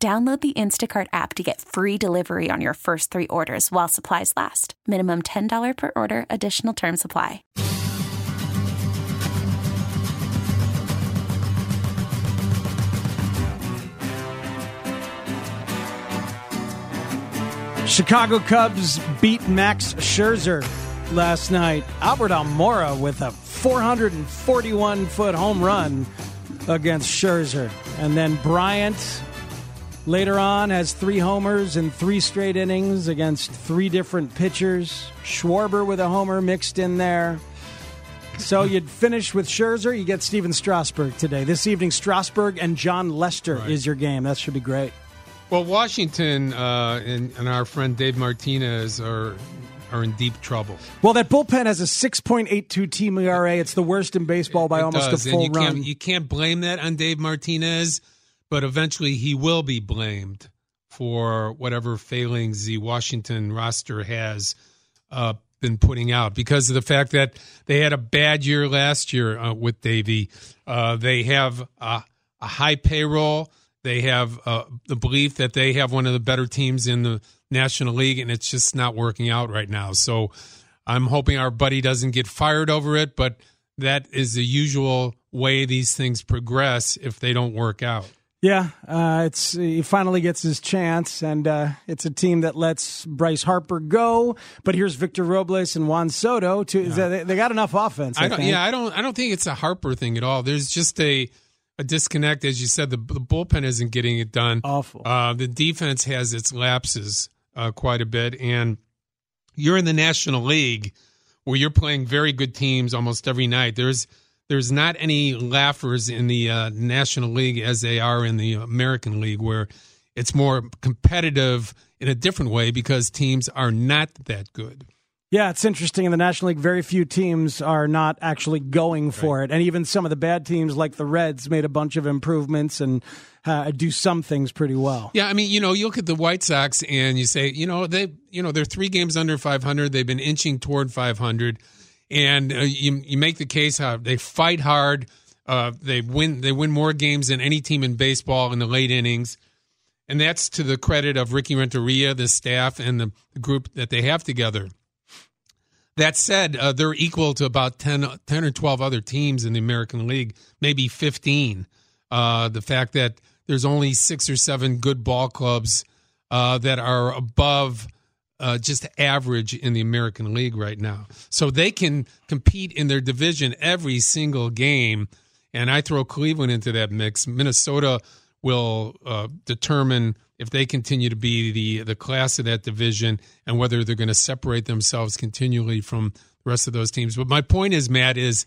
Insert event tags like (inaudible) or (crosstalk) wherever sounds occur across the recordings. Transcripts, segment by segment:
Download the Instacart app to get free delivery on your first three orders while supplies last. Minimum $10 per order, additional term supply. Chicago Cubs beat Max Scherzer last night. Albert Almora with a 441 foot home run against Scherzer. And then Bryant later on has three homers in three straight innings against three different pitchers. Schwarber with a homer mixed in there. So (laughs) you'd finish with Scherzer, you get Stephen Strasburg today. This evening, Strasburg and Jon Lester Right. is your game. That should be great. Well, Washington uh, and, and our friend Dave Martinez are are in deep trouble. Well, that bullpen has a 6.82 team ERA. It's the worst in baseball by It almost does, a and full you run. Can't, you can't blame that on Dave Martinez, but eventually he will be blamed for whatever failings the Washington roster has uh, been putting out because of the fact that they had a bad year last year uh, with Davey. Uh, they have a, a high payroll. They have uh, the belief that they have one of the better teams in the National League, and it's just not working out right now. So I'm hoping our buddy doesn't get fired over it, but that is the usual way these things progress if they don't work out. Yeah, uh, it's he finally gets his chance, and uh, it's a team that lets Bryce Harper go. But here's Victor Robles and Juan Soto. To, they, they got enough offense. I, I don't, think. yeah, I don't. I don't think it's a Harper thing at all. There's just a a disconnect, as you said. The, the bullpen isn't getting it done. Awful. Uh, the defense has its lapses uh, quite a bit, and you're in the National League where you're playing very good teams almost every night. There's there's not any laughers in the uh, National League as they are in the American League, where it's more competitive in a different way because teams are not that good. Yeah, it's interesting. In the National League, very few teams are not actually going for it, and even some of the bad teams, like the Reds, made a bunch of improvements and uh, do some things pretty well. Yeah, I mean, you know, you look at the White Sox and you say, you know, they, you know, they're three games under 500. They've been inching toward 500, and uh, you you make the case how they fight hard. Uh, they win they win more games than any team in baseball in the late innings, and that's to the credit of Ricky Renteria, the staff, and the, group that they have together. That said, uh, they're equal to about 10, 10 or 12 other teams in the American League, maybe 15. Uh, the fact that there's only six or seven good ball clubs uh, that are above uh, just average in the American League right now. So they can compete in their division every single game. And I throw Cleveland into that mix. Minnesota will uh, determine if they continue to be the the class of that division and whether they're going to separate themselves continually from the rest of those teams. But my point is, Matt, is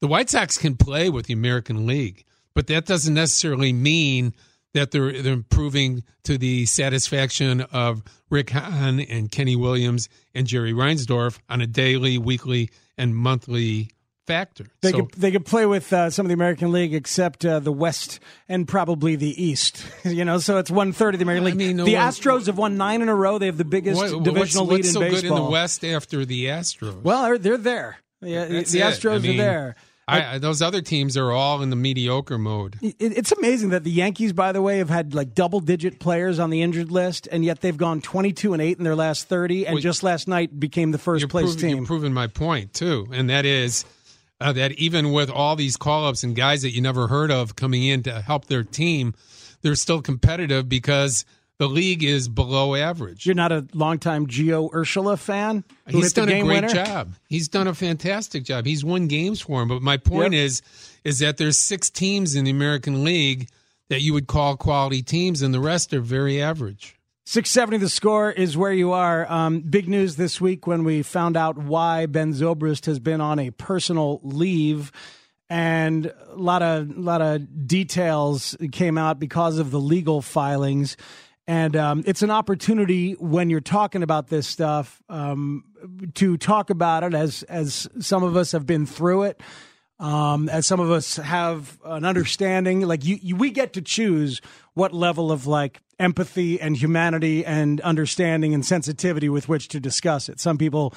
the White Sox can play with the American League, but that doesn't necessarily mean that they're they're improving to the satisfaction of Rick Hahn and Kenny Williams and Jerry Reinsdorf on a daily, weekly, and monthly factor. They so, could they could play with uh, some of the American League, except uh, the West and probably the East. (laughs) you know, so it's one third of the American I League. mean, the what- Astros have won nine in a row. They have the biggest what- divisional what's, lead what's in so baseball. good in the West after the Astros? Well, they're, they're there. Yeah, That's the it. Astros I mean, are there. I, I- those other teams are all in the mediocre mode. It, it's amazing that the Yankees, by the way, have had like double digit players on the injured list, and yet they've gone 22 and 8 in their last 30, and Well, just last night became the 1st place proving, team. you're proving my point too, and that is uh, that even with all these call ups and guys that you never heard of coming in to help their team, they're still competitive because the league is below average. You're not a longtime Gio Urshela fan? who He's done a great winner? job. He's done a fantastic job. He's won games for him. But my point Yep. is, is that there's six teams in the American League that you would call quality teams, and the rest are very average. 670 the score is where you are. Um, big news this week when we found out why Ben Zobrist has been on a personal leave. And a lot of lot of details came out because of the legal filings. And um, it's an opportunity when you're talking about this stuff um, to talk about it as as some of us have been through it, um, as some of us have an understanding. Like you, you, we get to choose what level of like empathy and humanity and understanding and sensitivity with which to discuss it. Some people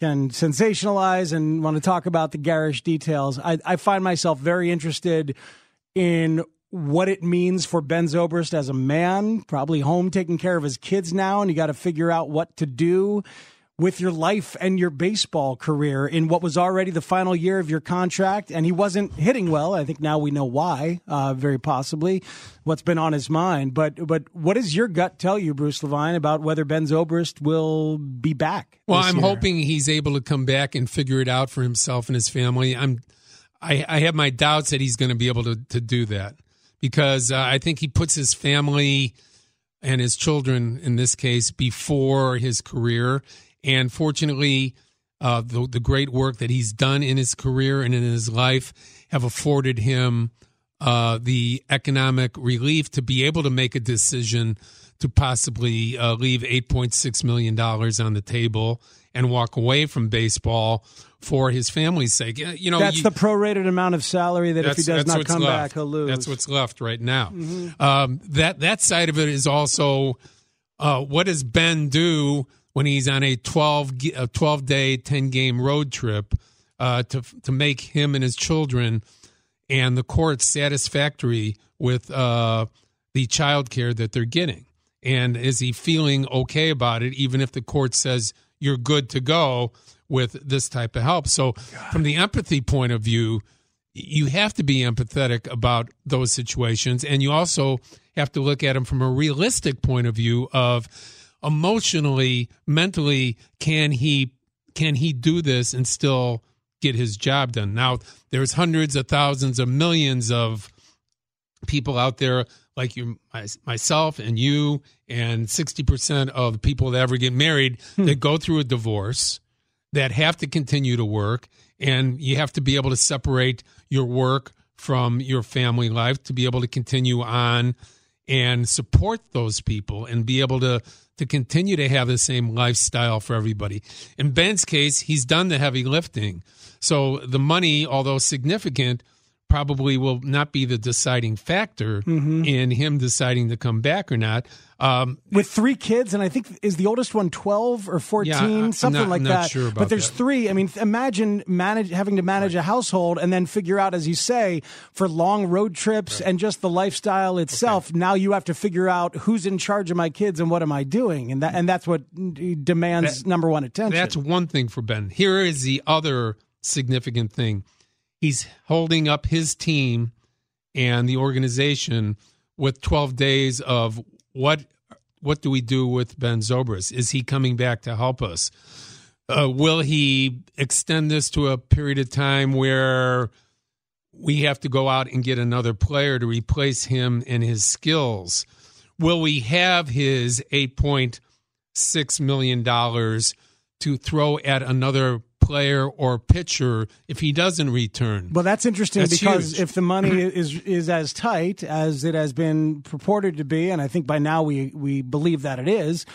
can sensationalize and want to talk about the garish details. I, I find myself very interested in what it means for Ben Zobrist as a man, probably home taking care of his kids now, and you got to figure out what to do with your life and your baseball career in what was already the final year of your contract. And he wasn't hitting well. I think now we know why, uh, very possibly, what's been on his mind. But but what does your gut tell you, Bruce Levine, about whether Ben Zobrist will be back? Well, I'm year? hoping he's able to come back and figure it out for himself and his family. I'm I, I have my doubts that he's going to be able to, to do that because uh, I think he puts his family and his children, in this case, before his career. And fortunately, uh, the, the great work that he's done in his career and in his life have afforded him uh, the economic relief to be able to make a decision to possibly uh, leave $8.6 million on the table and walk away from baseball for his family's sake. You know, that's you, the prorated amount of salary that if he does not come left. back, he'll lose. That's what's left right now. Mm-hmm. Um, that that side of it is also uh, what does Ben do when he's on a 12, a 12 day, 10 game road trip uh, to, to make him and his children and the court satisfactory with uh, the child care that they're getting? And is he feeling okay about it, even if the court says you're good to go with this type of help? So, God. from the empathy point of view, you have to be empathetic about those situations. And you also have to look at them from a realistic point of view of emotionally, mentally, can he can he do this and still get his job done? Now, there's hundreds of thousands of millions of people out there like you, myself, and you, and 60% of the people that ever get married hmm. that go through a divorce that have to continue to work. And you have to be able to separate your work from your family life to be able to continue on and support those people and be able to to continue to have the same lifestyle for everybody. In Ben's case, he's done the heavy lifting. So the money, although significant, probably will not be the deciding factor mm-hmm. in him deciding to come back or not. Um, With three kids, and I think is the oldest one 12 or 14, yeah, something not, like that. Sure but there's that. three. I mean, imagine manage having to manage right. a household and then figure out, as you say, for long road trips right. and just the lifestyle itself. Okay. Now you have to figure out who's in charge of my kids and what am I doing, and that and that's what demands that, number one attention. That's one thing for Ben. Here is the other significant thing he's holding up his team and the organization with 12 days of what what do we do with Ben Zobrist? Is he coming back to help us? Uh, will he extend this to a period of time where we have to go out and get another player to replace him and his skills? Will we have his $8.6 million to throw at another player or pitcher if he doesn't return. Well, that's interesting that's because huge. if the money (clears throat) is is as tight as it has been purported to be, and I think by now we we believe that it is,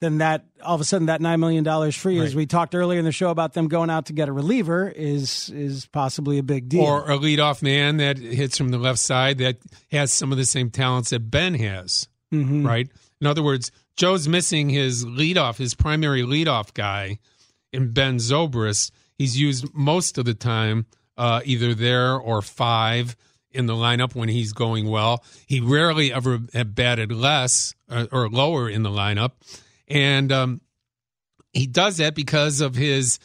then that all of a sudden that nine million dollars free, right. as we talked earlier in the show about them going out to get a reliever, is is possibly a big deal. Or a leadoff man that hits from the left side that has some of the same talents that Ben has. Mm-hmm. Right. In other words, Joe's missing his leadoff, his primary leadoff guy in Ben Zobrist, he's used most of the time uh, either there or five in the lineup when he's going well. He rarely ever batted less or, or lower in the lineup, and um, he does that because of his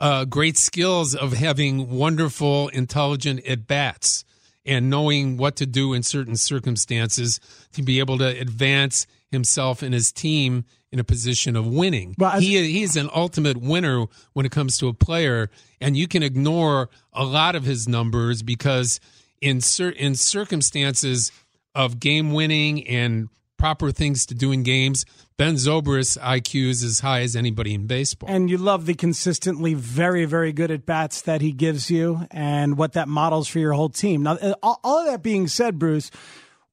uh, great skills of having wonderful, intelligent at bats and knowing what to do in certain circumstances to be able to advance himself and his team in a position of winning. Well, as, he he is an ultimate winner when it comes to a player, and you can ignore a lot of his numbers because in cer- in circumstances of game winning and proper things to do in games, Ben Zobrist's IQ is as high as anybody in baseball. And you love the consistently very, very good at bats that he gives you and what that models for your whole team. Now, uh, all of that being said, Bruce,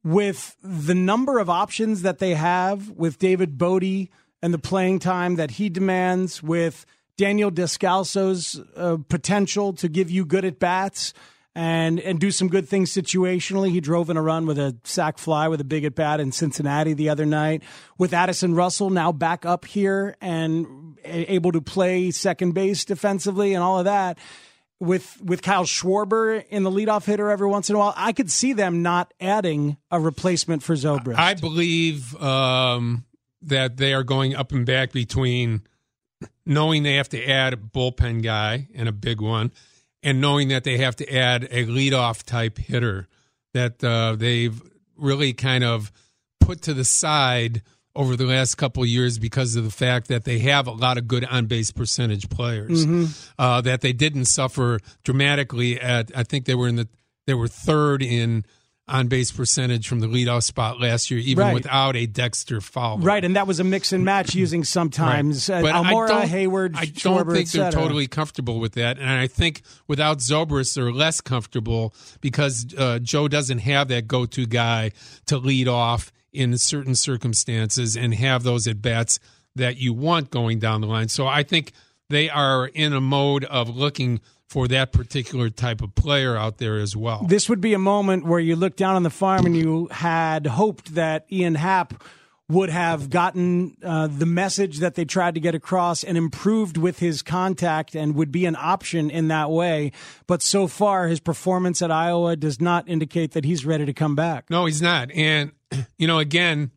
with the number of options that they have with David Bote and the playing time that he demands, with Daniel Descalso's uh, potential to give you good at bats and and do some good things situationally. He drove in a run with a sac fly with a big at bat in Cincinnati the other night. With Addison Russell now back up here and able to play second base defensively and all of that. With with Kyle Schwarber in the leadoff hitter every once in a while, I could see them not adding a replacement for Zobrist. I believe um, that they are going up and back between knowing they have to add a bullpen guy and a big one and knowing that they have to add a leadoff type hitter that uh, they've really kind of put to the side over the last couple of years because of the fact that they have a lot of good on base percentage players mm-hmm. uh, that they didn't suffer dramatically at I think they were in the they were third in on base percentage from the leadoff spot last year, even right. without a Dexter Fowler. Right, and that was a mix and match (clears throat) using sometimes right. uh, Almora, Heyward, I don't Schwarber, think they're totally comfortable with that, and I think without Zobrist they're less comfortable because uh, Joe doesn't have that go-to guy to lead off in certain circumstances and have those at bats that you want going down the line. So I think they are in a mode of looking for that particular type of player out there as well. This would be a moment where you look down on the farm and you had hoped that Ian Happ would have gotten uh, the message that they tried to get across and improved with his contact and would be an option in that way. But so far, his performance at Iowa does not indicate that he's ready to come back. No, he's not. And, (clears throat) you know, again,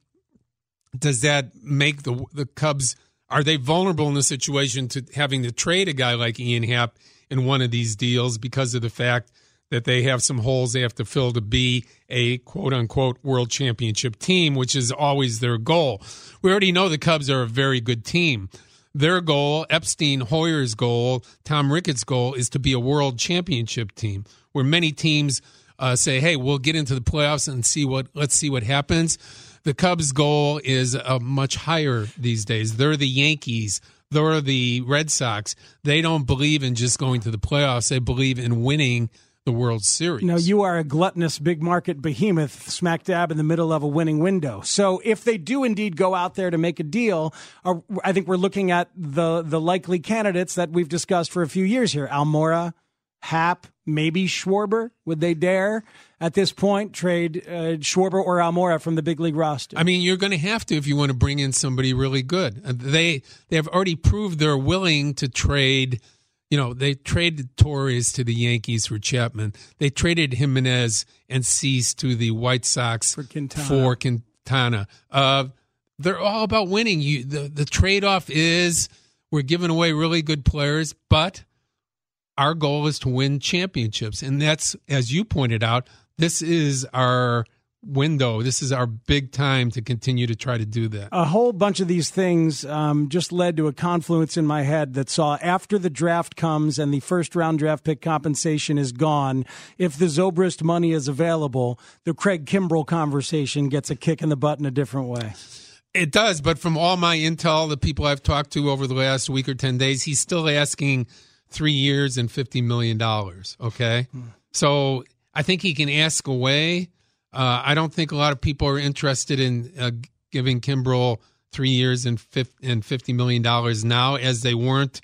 does that make the the Cubs are they vulnerable in the situation to having to trade a guy like Ian Happ in one of these deals because of the fact that they have some holes they have to fill to be a quote unquote world championship team, which is always their goal. We already know the Cubs are a very good team. Their goal, Epstein Hoyer's goal, Tom Ricketts' goal, is to be a world championship team. Where many teams uh, say, "Hey, we'll get into the playoffs and see what let's see what happens." The Cubs' goal is uh, much higher these days. They're the Yankees they're the Red Sox. They don't believe in just going to the playoffs. They believe in winning the World Series. Now, you are a gluttonous big market behemoth smack dab in the middle of a winning window. So, if they do indeed go out there to make a deal, I think we're looking at the, the likely candidates that we've discussed for a few years here Almora, Happ, maybe Schwarber. Would they dare? at this point trade uh, Schwarber or Almora from the big league roster? I mean, you're going to have to if you want to bring in somebody really good. Uh, they they have already proved they're willing to trade. You know, they traded Torres to the Yankees for Chapman. They traded Jimenez and Cease to the White Sox for Quintana. For Quintana. Uh, they're all about winning. You the the trade off is we're giving away really good players, but our goal is to win championships, and that's as you pointed out this is our window. This is our big time to continue to try to do that. A whole bunch of these things um, just led to a confluence in my head that saw after the draft comes and the first round draft pick compensation is gone, if the Zobrist money is available, the Craig Kimbrel conversation gets a kick in the butt in a different way. It does, but from all my intel, the people I've talked to over the last week or 10 days, he's still asking three years and $50 million. Okay. Hmm. So I think he can ask away. Uh, I don't think a lot of people are interested in uh, giving Kimbrel three years and, and fifty million dollars now, as they weren't,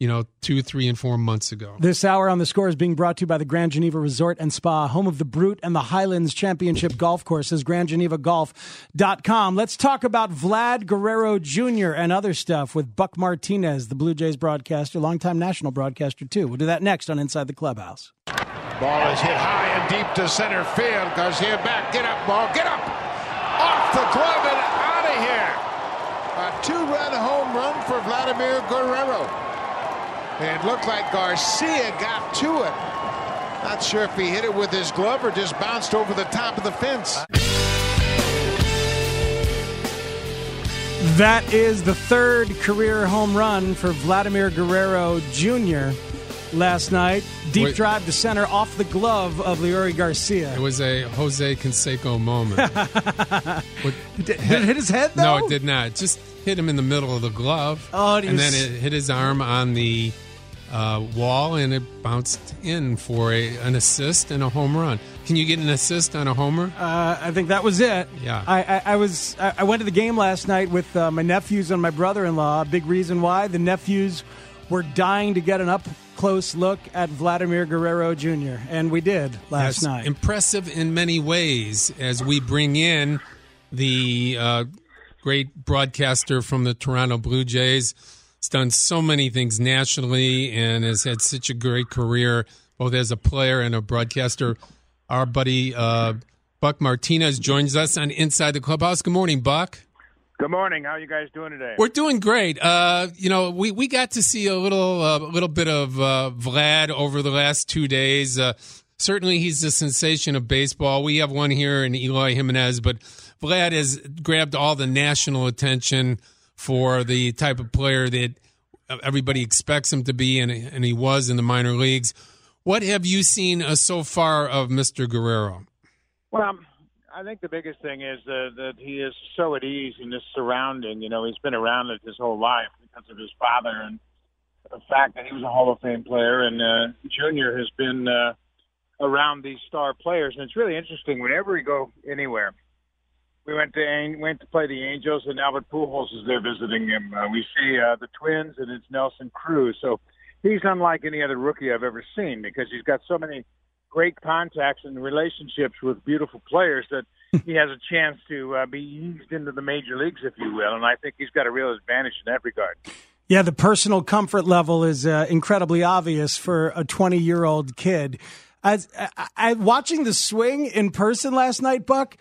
you know, two, three, and four months ago. This hour on the score is being brought to you by the Grand Geneva Resort and Spa, home of the Brute and the Highlands Championship Golf Courses. GrandGenevaGolf.com. Let's talk about Vlad Guerrero Jr. and other stuff with Buck Martinez, the Blue Jays broadcaster, longtime national broadcaster too. We'll do that next on Inside the Clubhouse. Ball is hit high and deep to center field. Garcia back. Get up, ball. Get up. Off the glove and out of here. A two-run home run for Vladimir Guerrero. It looked like Garcia got to it. Not sure if he hit it with his glove or just bounced over the top of the fence. That is the third career home run for Vladimir Guerrero Jr last night. Deep Wait. drive to center off the glove of Leury Garcia. It was a Jose Canseco moment. (laughs) what, did, it hit his head, though? No, it did not. It just hit him in the middle of the glove. Oh, and was... then it hit his arm on the uh, wall, and it bounced in for a, an assist and a home run. Can you get an assist on a homer? Uh, I think that was it. Yeah. I, I, I was. I, I went to the game last night with uh, my nephews and my brother-in-law. Big reason why the nephews were dying to get an up close look at Vladimir Guerrero Jr. and we did last That's night. Impressive in many ways as we bring in the uh, great broadcaster from the Toronto Blue Jays. He's done so many things nationally and has had such a great career, both as a player and a broadcaster. Our buddy uh, Buck Martinez joins us on Inside the Clubhouse. Good morning, Buck. Good morning. How are you guys doing today? We're doing great. Uh, you know, we, we got to see a little uh, little bit of uh, Vlad over the last two days. Uh, certainly, he's the sensation of baseball. We have one here in Eloy Jimenez, but Vlad has grabbed all the national attention for the type of player that everybody expects him to be, and, and he was in the minor leagues. What have you seen uh, so far of Mr. Guerrero? Well, I think the biggest thing is uh, that he is so at ease in this surrounding. You know, he's been around it his whole life because of his father and the fact that he was a Hall of Fame player. And uh, Junior has been uh, around these star players, and it's really interesting. Whenever we go anywhere, we went to went to play the Angels, and Albert Pujols is there visiting him. Uh, we see uh, the Twins, and it's Nelson Cruz. So he's unlike any other rookie I've ever seen because he's got so many great contacts and relationships with beautiful players that (laughs) he has a chance to uh, be eased into the major leagues, if you will. And I think he's got a real advantage in that regard. Yeah, the personal comfort level is uh, incredibly obvious for a 20 year old kid. As I, I, watching the swing in person last night, Buck.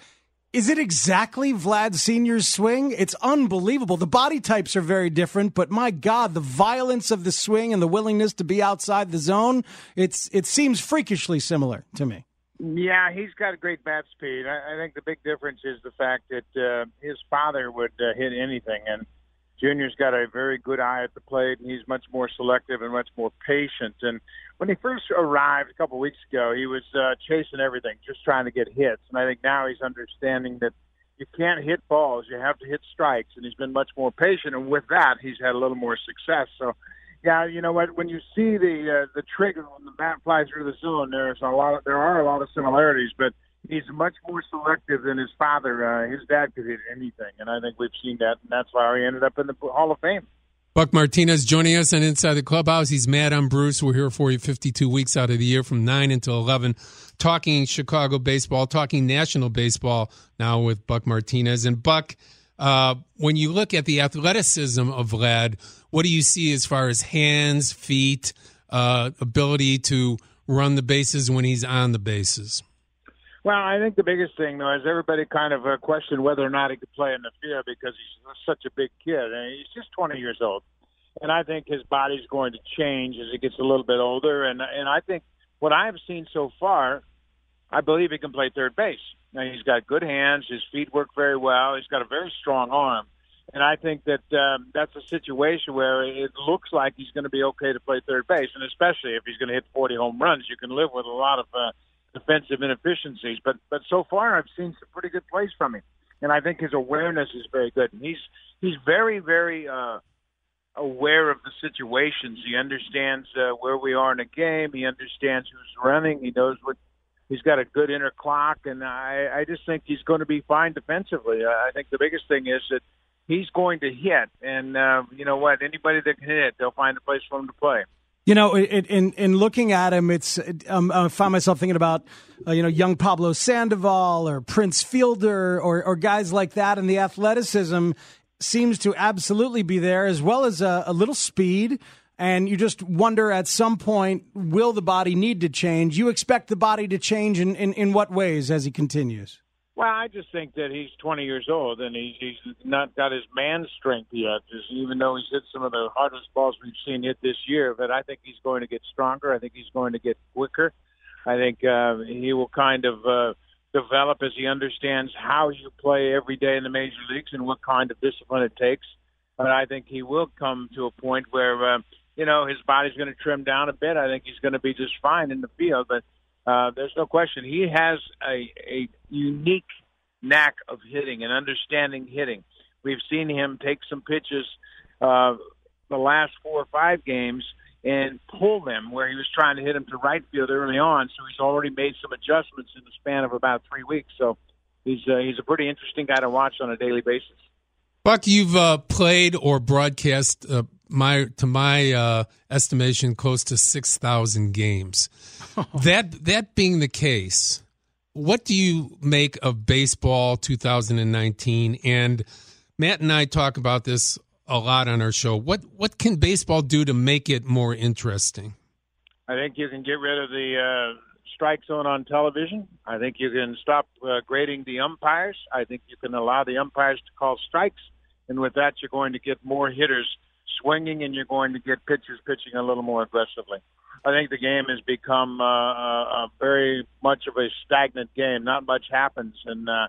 Is it exactly Vlad Senior's swing? It's unbelievable. The body types are very different, but my God, the violence of the swing and the willingness to be outside the zone, it's it seems freakishly similar to me. Yeah, he's got a great bat speed. I, I think the big difference is the fact that uh, his father would uh, hit anything, and Junior's got a very good eye at the plate, and he's much more selective and much more patient. And when he first arrived a couple of weeks ago, he was uh, chasing everything, just trying to get hits. And I think now he's understanding that you can't hit balls; you have to hit strikes. And he's been much more patient, and with that, he's had a little more success. So, yeah, you know what? When you see the uh, the trigger when the bat flies through the zone, there's a lot. Of, there are a lot of similarities, but he's much more selective than his father. Uh, his dad could hit anything, and I think we've seen that, and that's why he ended up in the Hall of Fame. Buck Martinez joining us on Inside the Clubhouse. He's mad on Bruce. We're here for you 52 weeks out of the year from 9 until 11, talking Chicago baseball, talking national baseball now with Buck Martinez. And Buck, uh, when you look at the athleticism of Vlad, what do you see as far as hands, feet, uh, ability to run the bases when he's on the bases? Well, I think the biggest thing, though, is everybody kind of uh, questioned whether or not he could play in the field because he's such a big kid. And he's just 20 years old. And I think his body's going to change as he gets a little bit older. And and I think what I've seen so far, I believe he can play third base. Now, he's got good hands. His feet work very well. He's got a very strong arm. And I think that um, that's a situation where it looks like he's going to be okay to play third base. And especially if he's going to hit 40 home runs, you can live with a lot of uh, – defensive inefficiencies. But but so far, I've seen some pretty good plays from him, and I think his awareness is very good. And he's he's very very uh, aware of the situations. He understands uh, where we are in a game. He understands who's running. He knows what. He's got a good inner clock, and I, I just think he's going to be fine defensively. I think the biggest thing is that he's going to hit, and uh, you know what? Anybody that can hit, they'll find a place for him to play. You know, in in looking at him, it's um, I find myself thinking about uh, you know young Pablo Sandoval or Prince Fielder or or guys like that, and the athleticism seems to absolutely be there, as well as a, a little speed. And you just wonder at some point, will the body need to change? You expect the body to change in, in, in what ways as he continues? Well, I just think that he's 20 years old and he's, he's not got his man strength yet. Just even though he's hit some of the hardest balls we've seen hit this year, but I think he's going to get stronger. I think he's going to get quicker. I think uh, he will kind of uh, develop as he understands how you play every day in the major leagues and what kind of discipline it takes. But I think he will come to a point where uh, you know his body's going to trim down a bit. I think he's going to be just fine in the field, but uh, there's no question he has a, a unique knack of hitting and understanding hitting. We've seen him take some pitches uh, the last four or five games and pull them where he was trying to hit him to right field early on. So he's already made some adjustments in the span of about three weeks. So he's uh, he's a pretty interesting guy to watch on a daily basis. Buck, you've uh, played or broadcast uh, my to my uh, estimation close to six thousand games. (laughs) that that being the case, what do you make of baseball 2019? And Matt and I talk about this a lot on our show. What what can baseball do to make it more interesting? I think you can get rid of the uh, strike zone on television. I think you can stop uh, grading the umpires. I think you can allow the umpires to call strikes, and with that, you're going to get more hitters swinging, and you're going to get pitchers pitching a little more aggressively. I think the game has become uh, a, a very much of a stagnant game. Not much happens, and uh,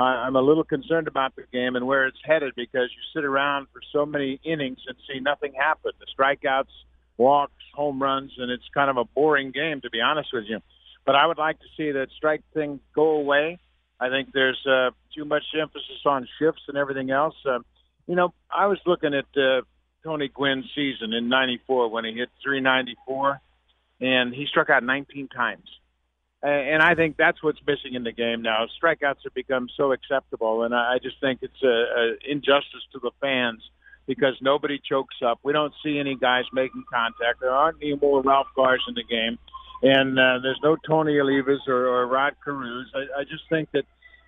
I'm a little concerned about the game and where it's headed because you sit around for so many innings and see nothing happen. The strikeouts, walks, home runs, and it's kind of a boring game to be honest with you. But I would like to see that strike thing go away. I think there's uh, too much emphasis on shifts and everything else. Uh, you know, I was looking at uh, Tony Gwynn's season in '94 when he hit 394, and he struck out 19 times and I think that's what's missing in the game now. Strikeouts have become so acceptable, and I just think it's a, injustice to the fans because nobody chokes up. We don't see any guys making contact. There aren't any more Ralph Garrs in the game, and uh, there's no Tony Olivas or, or Rod Carews. I, I just think that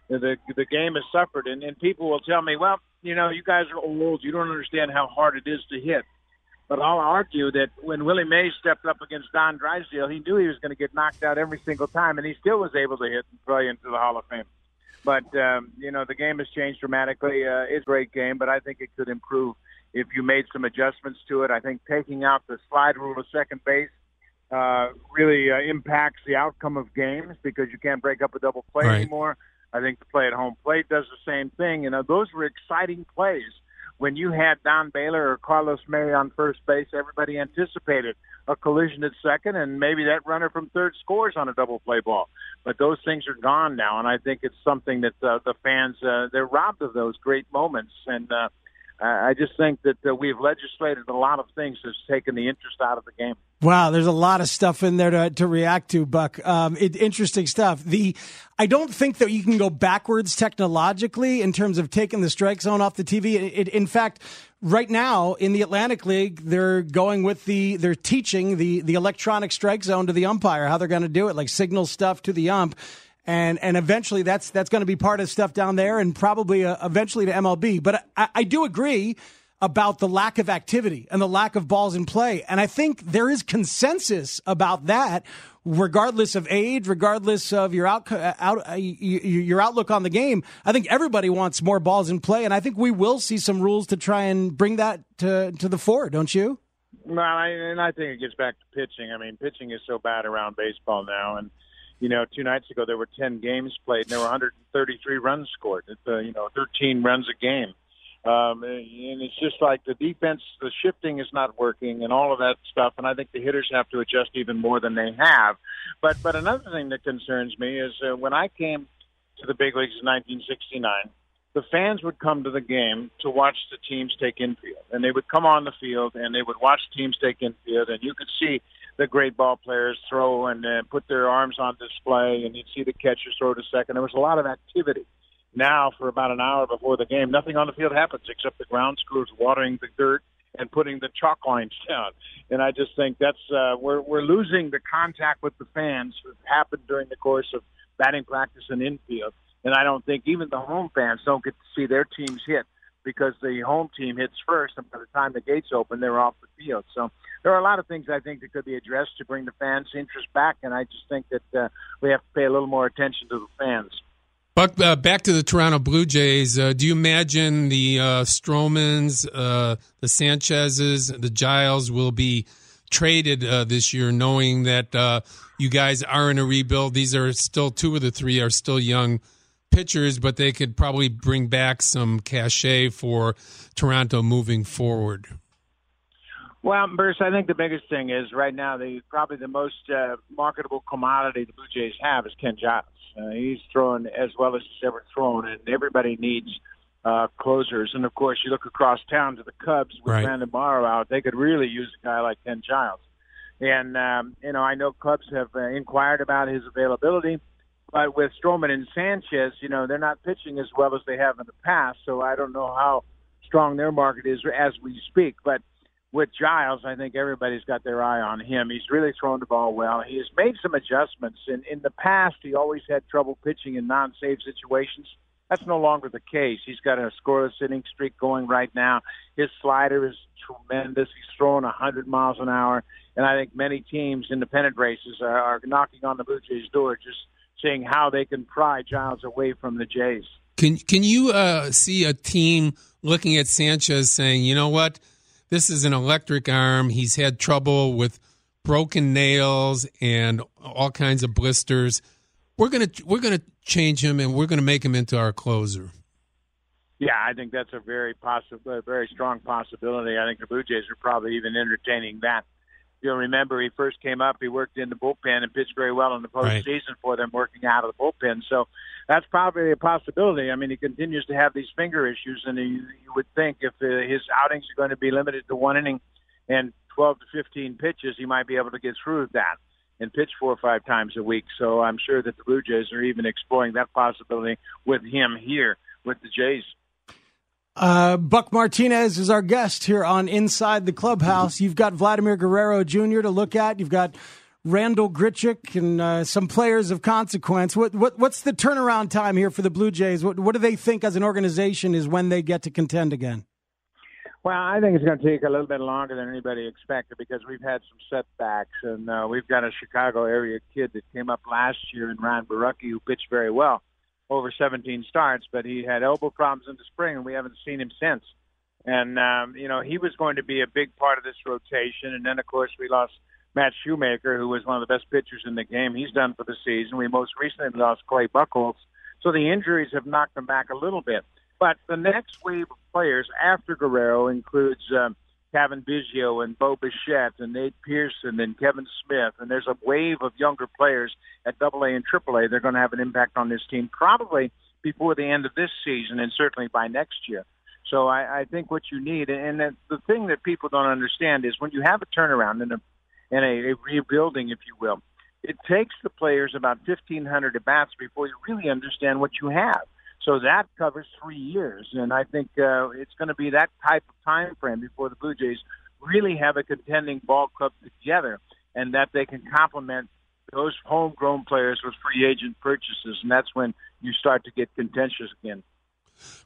the the game has suffered, and, and people will tell me, well, you know, you guys are old. You don't understand how hard it is to hit. But I'll argue that when Willie Mays stepped up against Don Drysdale, he knew he was going to get knocked out every single time, and he still was able to hit and play into the Hall of Fame. But um, you know, the game has changed dramatically. Uh, it's a great game, but I think it could improve if you made some adjustments to it. I think taking out the slide rule of second base uh, really uh, impacts the outcome of games because you can't break up a double play right. anymore. I think the play at home plate does the same thing. You know, those were exciting plays when you had Don Baylor or Carlos May on first base, everybody anticipated a collision at second, and maybe that runner from third scores on a double play ball. But those things are gone now, and I think it's something that uh, the fans uh, they're robbed of those great moments. And uh, I just think that uh, we've legislated a lot of things that's taken the interest out of the game. Wow, there's a lot of stuff in there to, to react to, Buck. Um, it, interesting stuff. The I don't think that you can go backwards technologically in terms of taking the strike zone off the TV. It, it, in fact, right now in the Atlantic League, they're going with the they're teaching the the electronic strike zone to the umpire how they're going to do it, like signal stuff to the ump and and eventually that's that's going to be part of stuff down there, and probably uh, eventually to MLB. But I, I do agree about the lack of activity and the lack of balls in play, and I think there is consensus about that, regardless of age, regardless of your out, uh, out uh, your outlook on the game. I think everybody wants more balls in play, and I think we will see some rules to try and bring that to to the fore. Don't you? Well, I, and I think it gets back to pitching. I mean, pitching is so bad around baseball now, and you know, two nights ago there were 10 games played and there were 133 runs scored. Uh, you know, 13 runs a game. Um, and it's just like the defense, the shifting is not working and all of that stuff. And I think the hitters have to adjust even more than they have. But, but another thing that concerns me is uh, when I came to the big leagues in 1969, the fans would come to the game to watch the teams take infield, and they would come on the field and they would watch teams take infield, and you could see the great ball players throw and uh, put their arms on display, and you'd see the catchers throw to second. There was a lot of activity. Now, for about an hour before the game, nothing on the field happens except the ground crews watering the dirt and putting the chalk lines (laughs) down. And I just think that's uh, we're we're losing the contact with the fans that happened during the course of batting practice and infield. And I don't think even the home fans don't get to see their teams hit because the home team hits first, and by the time the gates open, they're off the field. So there are a lot of things I think that could be addressed to bring the fans' interest back, and I just think that uh, we have to pay a little more attention to the fans. Buck, uh, back to the Toronto Blue Jays. Uh, do you imagine the uh, Stromans, uh, the Sanchez's, the Giles will be traded uh, this year, knowing that uh, you guys are in a rebuild? These are still two of the three are still young pitchers, but they could probably bring back some cachet for Toronto moving forward. Well, Bruce, I think the biggest thing is right now the probably the most marketable commodity the Blue Jays have is Ken Giles. Uh, he's throwing as well as he's ever thrown, and everybody needs uh, closers. And of course, you look across town to the Cubs with right. Brandon Morrow out; they could really use a guy like Ken Giles. And um, you know, I know clubs have uh, inquired about his availability, but with Stroman and Sanchez, you know, they're not pitching as well as they have in the past. So I don't know how strong their market is as we speak. But with Giles, I think everybody's got their eye on him. He's really thrown the ball well. He has made some adjustments. In in the past, he always had trouble pitching in non-save situations. That's no longer the case. He's got a scoreless inning streak going right now. His slider is tremendous. He's throwing 100 miles an hour, and I think many teams, independent races, are, are knocking on the Blue Jays' door, just seeing how they can pry Giles away from the Jays. Can can you uh, see a team looking at Sanchez saying, you know what, this is an electric arm. He's had trouble with broken nails and all kinds of blisters. We're gonna we're gonna change him and we're gonna make him into our closer. Yeah, I think that's a very possible, a very strong possibility. I think the Blue Jays are probably even entertaining that. You'll remember he first came up, he worked in the bullpen and pitched very well in the postseason right. for them, working out of the bullpen. So that's probably a possibility. I mean, he continues to have these finger issues, and you, you would think if uh, his outings are going to be limited to one inning and 12 to 15 pitches, he might be able to get through that and pitch four or five times a week. So I'm sure that the Blue Jays are even exploring that possibility with him here with the Jays. Uh, Buck Martinez is our guest here on Inside the Clubhouse. You've got Vladimir Guerrero Jr. to look at. You've got Randal Grichuk and uh, some players of consequence. What, what, what's the turnaround time here for the Blue Jays? What, what do they think as an organization is when they get to contend again? Well, I think it's going to take a little bit longer than anybody expected because we've had some setbacks, and uh, we've got a Chicago area kid that came up last year in Ryan Borucki who pitched very well over 17 starts, but he had elbow problems in the spring, and we haven't seen him since. And um, you know, he was going to be a big part of this rotation, and then of course we lost Matt Shoemaker, who was one of the best pitchers in the game. He's done for the season. We most recently lost Clay Buchholz, so the injuries have knocked them back a little bit. But the next wave of players after Guerrero includes. Um, Cavan Biggio and Bo Bichette and Nate Pearson and Kevin Smith. And there's a wave of younger players at AA and Triple A. They're going to have an impact on this team probably before the end of this season and certainly by next year. So I, I think what you need, and the, the thing that people don't understand is when you have a turnaround and a, and a, a rebuilding, if you will, it takes the players about 1,500 at bats before you really understand what you have. So that covers three years, and I think uh, it's going to be that type of time frame before the Blue Jays really have a contending ball club together, and that they can complement those homegrown players with free agent purchases, and that's when you start to get contentious again.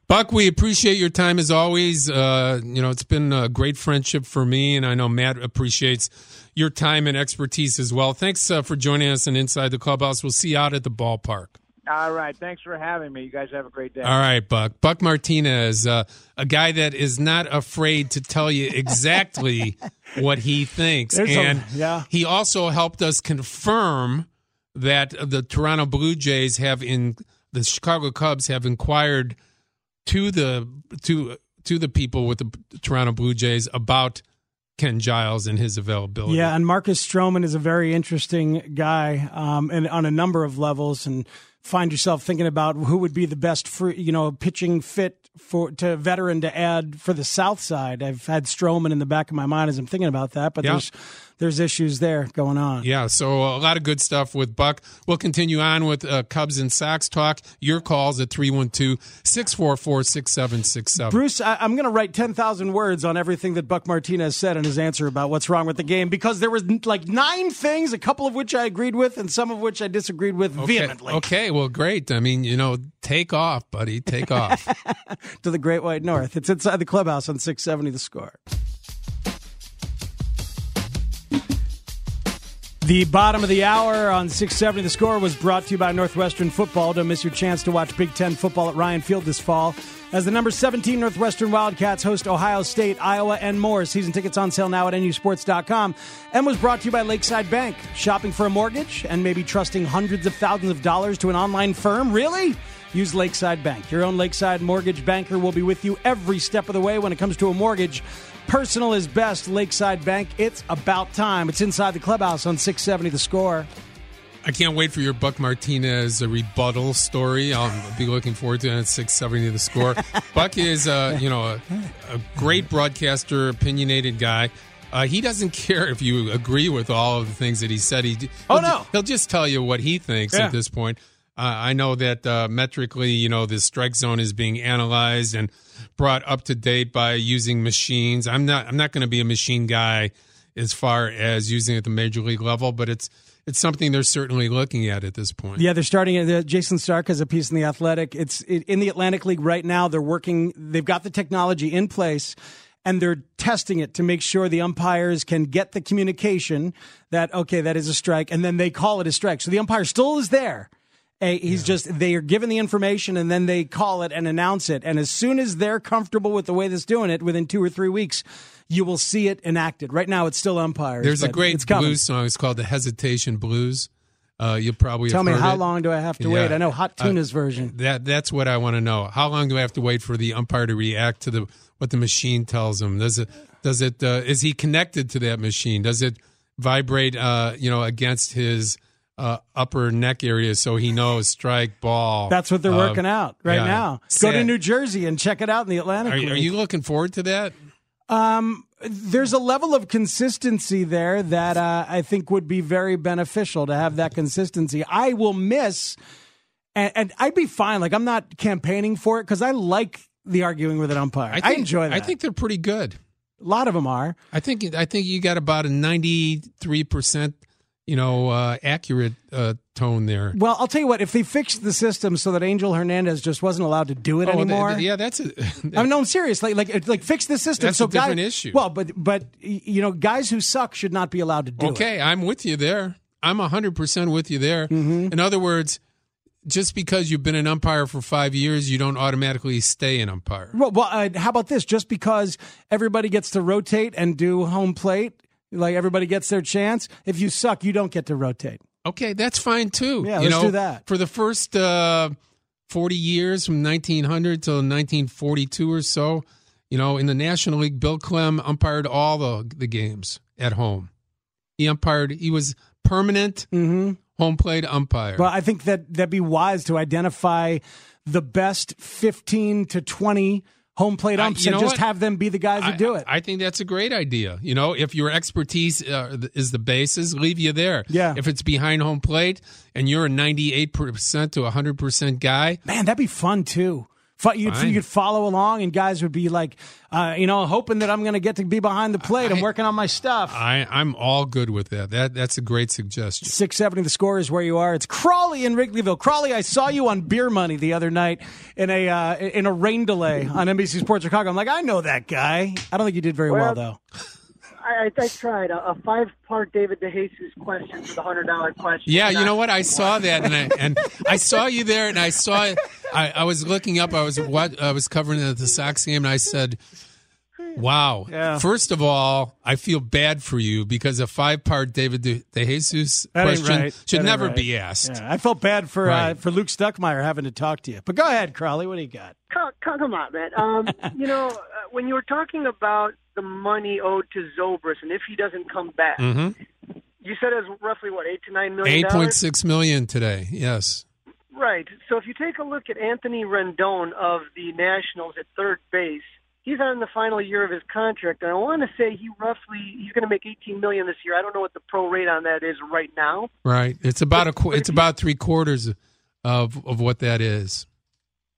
Buck, we appreciate your time as always. Uh, you know, it's been a great friendship for me, and I know Matt appreciates your time and expertise as well. Thanks uh, for joining us and Inside the Clubhouse. We'll see you out at the ballpark. All right. Thanks for having me. You guys have a great day. All right, Buck. Buck Martinez, uh, a guy that is not afraid to tell you (laughs) exactly what he thinks. There's and a, yeah. he also helped us confirm that the Toronto Blue Jays have in the Chicago Cubs have inquired to the to to the people with the Toronto Blue Jays about Ken Giles and his availability. Yeah, and Marcus Stroman is a very interesting guy, um, and on a number of levels. And find yourself thinking about who would be the best for you know pitching fit for to veteran to add for the South Side. I've had Stroman in the back of my mind as I'm thinking about that, but yeah. there's there's issues there going on. Yeah, so a lot of good stuff with Buck. We'll continue on with uh, Cubs and Sox talk. Your calls at 312-644-6767. Bruce, I, am going to write 10,000 words on everything that Buck Martinez said in his answer about what's wrong with the game because there was like nine things, a couple of which I agreed with and some of which I disagreed with okay. vehemently. Okay, well, great. I mean, you know, take off, buddy. Take off. (laughs) to the Great White North. It's inside the clubhouse on 670 The Score. The bottom of the hour on 670 The Score was brought to you by Northwestern Football. Don't miss your chance to watch Big Ten football at Ryan Field this fall. As the number 17 Northwestern Wildcats host Ohio State, Iowa, and more. Season tickets on sale now at nusports.com. And was brought to you by Lakeside Bank. Shopping for a mortgage and maybe trusting hundreds of thousands of dollars to an online firm? Really? Use Lakeside Bank. Your own Lakeside mortgage banker will be with you every step of the way when it comes to a mortgage. Personal is best, Lakeside Bank. It's about time. It's inside the clubhouse on 670 The Score. I can't wait for your Buck Martinez rebuttal story. I'll be looking forward to it at 670 The Score. (laughs) Buck is, uh, you know, a, a great broadcaster, opinionated guy. Uh, he doesn't (laughs) care if you agree with all of the things that he said. He, Oh, he'll, no. he'll just tell you what he thinks Yeah. at this point. Uh, I know that uh, metrically, you know, the strike zone is being analyzed and brought up to date by using machines. I'm not. I'm not going to be a machine guy as far as using it at the major league level, but it's it's something they're certainly looking at at this point. Yeah, they're starting. Uh, Jayson Stark has a piece in the Athletic. It's it, in the Atlantic League right now. They're working. They've got the technology in place, and they're testing it to make sure the umpires can get the communication that okay, that is a strike, and then they call it a strike. So the umpire still is there. Uh, he's just they are given the information and then they call it and announce it. And as soon as they're comfortable with the way that's doing it, within two or three weeks, you will see it enacted. Right now, it's still umpires. There's a great blues song. It's called the Hesitation Blues. Uh, you'll probably Tell me how it. long do I have to Yeah. wait? I know Hot Uh, Tuna's version. That that's what I want to know. How long do I have to wait for the umpire to react to the what the machine tells him? Does it does it uh, is he connected to that machine? Does it vibrate uh, you know against his uh, upper neck area so he knows strike ball? That's what they're Uh, working out right yeah. now. Go to New Jersey and check it out in the Atlantic. Are, you- are you looking forward to that? Um, there's a level of consistency there that uh, I think would be very beneficial to have that consistency. I will miss, and, and I'd be fine. Like I'm not campaigning for it because I like the arguing with an umpire. I, think, enjoy that. I think they're pretty good. a lot of them are. I think I think you got about a ninety three percent you know uh, accurate uh, tone there. Well, I'll tell you what. If they fixed the system so that Angel Hernandez just wasn't allowed to do it Oh, anymore, th- yeah, that's a, (laughs) I mean, no, I'm serious. Like, like, like, fix the system. That's so a different guys, issue. Well, but, but you know, guys who suck should not be allowed to do it. Okay, I'm with you there. I'm 100% with you there. Mm-hmm. In other words, just because you've been an umpire for five years, you don't automatically stay an umpire. Well, well uh, how about this? Just because everybody gets to rotate and do home plate, like everybody gets their chance. If you suck, you don't get to rotate. Okay, that's fine too. Yeah, you let's know, do that. For the first uh, 40 years, from 1900 till 1942 or so, you know, in the National League, Bill Klem umpired all the, the games at home. He umpired, he was permanent home plate umpire. But I think that that'd be wise to identify the best 15 to 20 home plate I- umps you and just what? have them be the guys who I, do it. I think that's a great idea. You know, if your expertise uh, is the basis, leave you there. Yeah. If it's behind home plate and you're a 98% to 100% guy, Man, that'd be fun too. Fun, you'd, you could follow along, and guys would be like, uh, you know, hoping that I'm going to get to be behind the plate. I'm I- working on my stuff. I, I'm all good with that. That That's a great suggestion. 670 the score is where you are. It's Crawley in Wrigleyville. Crawley, I saw you on Beer Money the other night in a uh, in a rain delay on NBC Sports Chicago. I'm like, I know that guy. I don't think you did very well, Well, though. I, I, tried a, a five-part David DeJesus question for the hundred dollar question. Yeah, you know what? I saw that, and I, and I saw you there, and I saw. I, I was looking up. I was what I was covering the, the Sox game, and I said, "Wow!" Yeah. First of all, I feel bad for you because a five-part David De, De Jesus That question right. should That never right. be asked. Yeah, I felt bad for uh, for Luke Stuckmeyer having to talk to you. But go ahead, Crawley. What do you got? Come, come come on, man. Um, (laughs) you know, uh, when you were talking about the money owed to Zobrist and if he doesn't come back, Mm-hmm. you said it was roughly what eight to nine million Eight dollars. point six million today. Yes. Right. So if you take a look at Anthony Rendon of the Nationals at third base, he's on the final year of his contract, and I want to say he roughly he's going to make 18 million this year. I don't know what the pro rate on that is right now. Right. It's about a. qu- It's about three quarters of of what that is.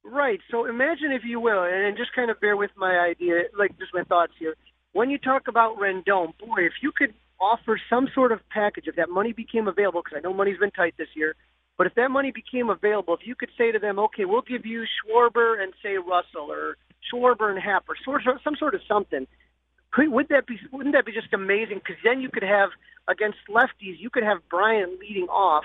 Right. So imagine, if you will, and just kind of bear with my idea, like just my thoughts here. When you talk about Rendon, boy, if you could offer some sort of package, if that money became available, because I know money's been tight this year, but if that money became available, if you could say to them, okay, we'll give you Schwarber and say Russell, or Schwarber and Happ, or some sort of something, could, would that be wouldn't that be just amazing? Because then you could have against lefties, you could have Bryant leading off,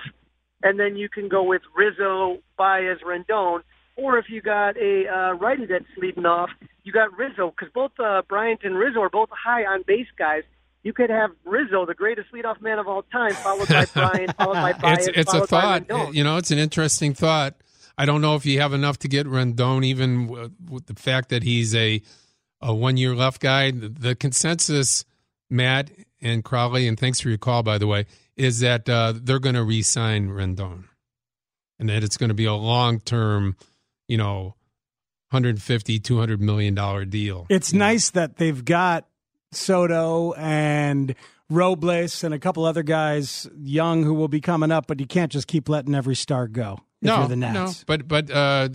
and then you can go with Rizzo, Baez, Rendon. Or if you got a uh, righty that's leading off, you got Rizzo because both uh, Bryant and Rizzo are both high on base guys. You could have Rizzo, the greatest leadoff man of all time, followed by (laughs) Bryant, followed by Baez, it's it's a thought. You know, it's an interesting thought. I don't know if you have enough to get Rendon, even with the fact that he's a a one year left guy. The, the consensus, Matt and Crowley, and thanks for your call, by the way, is that uh, they're going to re-sign Rendon, and that it's going to be a long term, you know, 150 200 million dollar deal. It's nice that they've got Soto and Robles and a couple other guys young who will be coming up, but you can't just keep letting every star go. If no, you're the Nats. no, but but uh,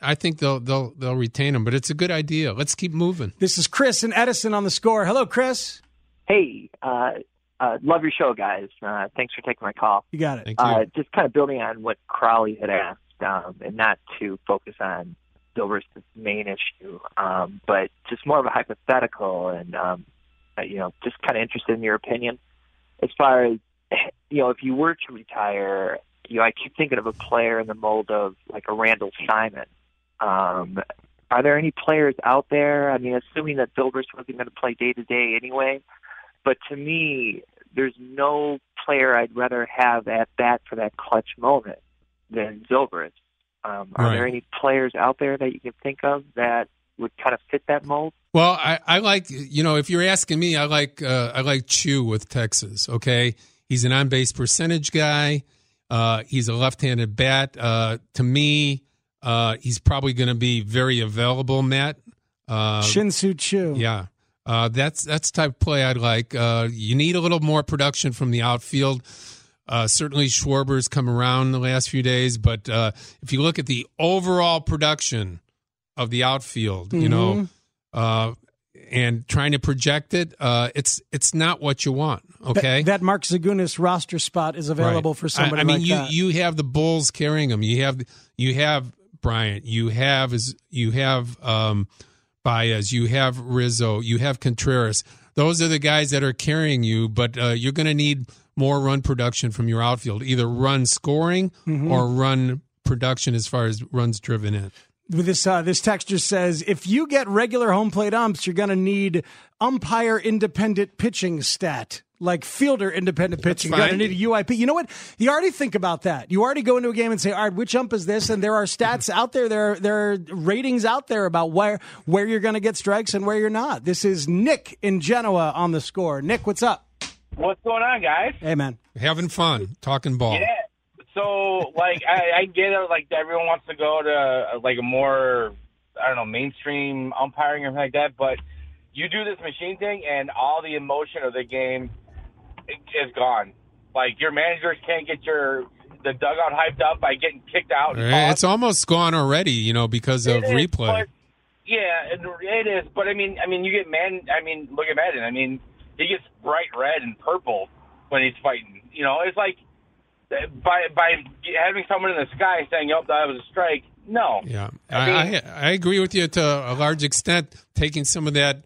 I think they'll they'll they'll retain him. But it's a good idea. Let's keep moving. This is Chris and Edison on the score. Hello, Chris. Hey, uh, uh, love your show, guys. Uh, thanks for taking my call. You got it. Thank you. Uh, just kind of building on what Crowley had asked, um, and not to focus on Zobrist's main issue, um, but just more of a hypothetical, and um, uh, you know, just kind of interested in your opinion as far as you know, if you were to retire, you know, I keep thinking of a player in the mold of like a Randall Simon. Um, are there any players out there? I mean, assuming that Zobrist wasn't going to play day to day anyway, but to me, there's no player I'd rather have at bat for that clutch moment than Zobrist. Um, are Right. there any players out there that you can think of that would kind of fit that mold? Well, I, I like you know if you're asking me, I like uh, I like Choo with Texas. Okay, he's an on base percentage guy. Uh, he's a left-handed bat. Uh, to me, uh, he's probably going to be very available. Matt, uh, Shin-Soo Choo. yeah, uh, that's that's the type of play I'd like. Uh, you need a little more production from the outfield. Uh, certainly, Schwarber's come around the last few days, but uh, if you look at the overall production of the outfield, you know, uh, and trying to project it, uh, it's it's not what you want. Okay, That, that Mark Zagunis roster spot is available Right. for somebody I, I mean, like you that. you have the Bulls carrying them. You have you have Bryant. You have is you have um, Baez. You have Rizzo. You have Contreras. Those are the guys that are carrying you. But uh, you're going to need more run production from your outfield, either run scoring Mm-hmm. or run production as far as runs driven in. This uh, this texture says if you get regular home plate umps, you're going to need umpire independent pitching stat. Like fielder independent pitching, you're going to need a UIP. You know what? You already think about that. You already go into a game and say, "All right, which ump is this?" And there are stats out there. There, are, there are ratings out there about where where you're going to get strikes and where you're not. This is Nick in Genoa on the score. Nick, what's up? What's going on, guys? Hey, man. Having fun, talking ball. Yeah. So, like, I, I get it. Like, everyone wants to go to like a more, I don't know, mainstream umpiring or something like that. But you do this machine thing, and all the emotion of the game is gone. Like, your managers can't get your the dugout hyped up by getting kicked out. and Eh. It's almost gone already, you know, because of is, replay. but- yeah, it, it is. But I mean, I mean, you get man. I mean, look at Madden. I mean, he gets bright red and purple when he's fighting. You know, it's like by by having someone in the sky saying, "Yep, that was a strike." No. Yeah, I I, mean- I, I agree with you to a large extent. Taking some of that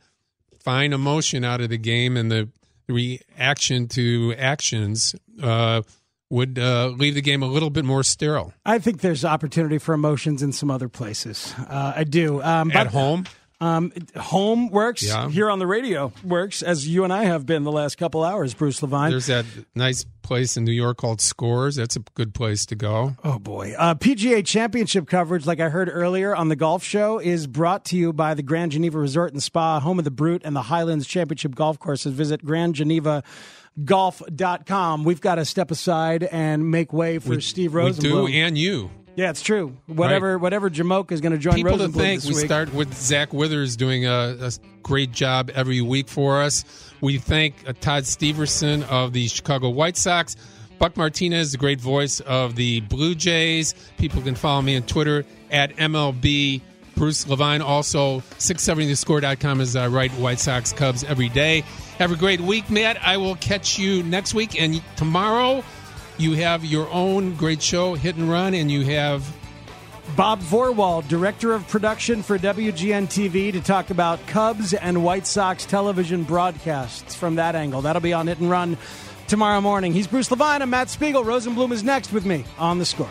fine emotion out of the game and the reaction to actions uh, would uh, leave the game a little bit more sterile. I think there's opportunity for emotions in some other places. Uh, I do. Um, At but- home, Um, home works Yeah. here on the radio works as you and I have been the last couple hours. Bruce Levine. there's that nice place in New York called Scores. That's a good place to go. oh boy, uh, PGA Championship coverage, like I heard earlier on the golf show, is brought to you by the Grand Geneva Resort and Spa, home of the Brute and the Highlands Championship golf courses. Visit grandgenevagolf.com. We've got to step aside and make way for Steve We do, and you. Yeah, it's true. Whatever, whatever Jamoke is going to join People to this We week. start with Zach Withers doing a, a great job every week for us. We thank uh, Todd Steverson of the Chicago White Sox. Buck Martinez, the great voice of the Blue Jays. People can follow me on Twitter at MLB. Bruce Levine, also 670thescore.com as I write White Sox Cubs every day. Have a great week, Matt. I will catch you next week. And tomorrow, you have your own great show, Hit and Run, and you have Bob Vorwald, director of production for WGN TV, to talk about Cubs and White Sox television broadcasts from that angle. That'll be on Hit and Run tomorrow morning. He's Bruce Levine. I'm Matt Spiegel. Rosenblum is next with me on the score.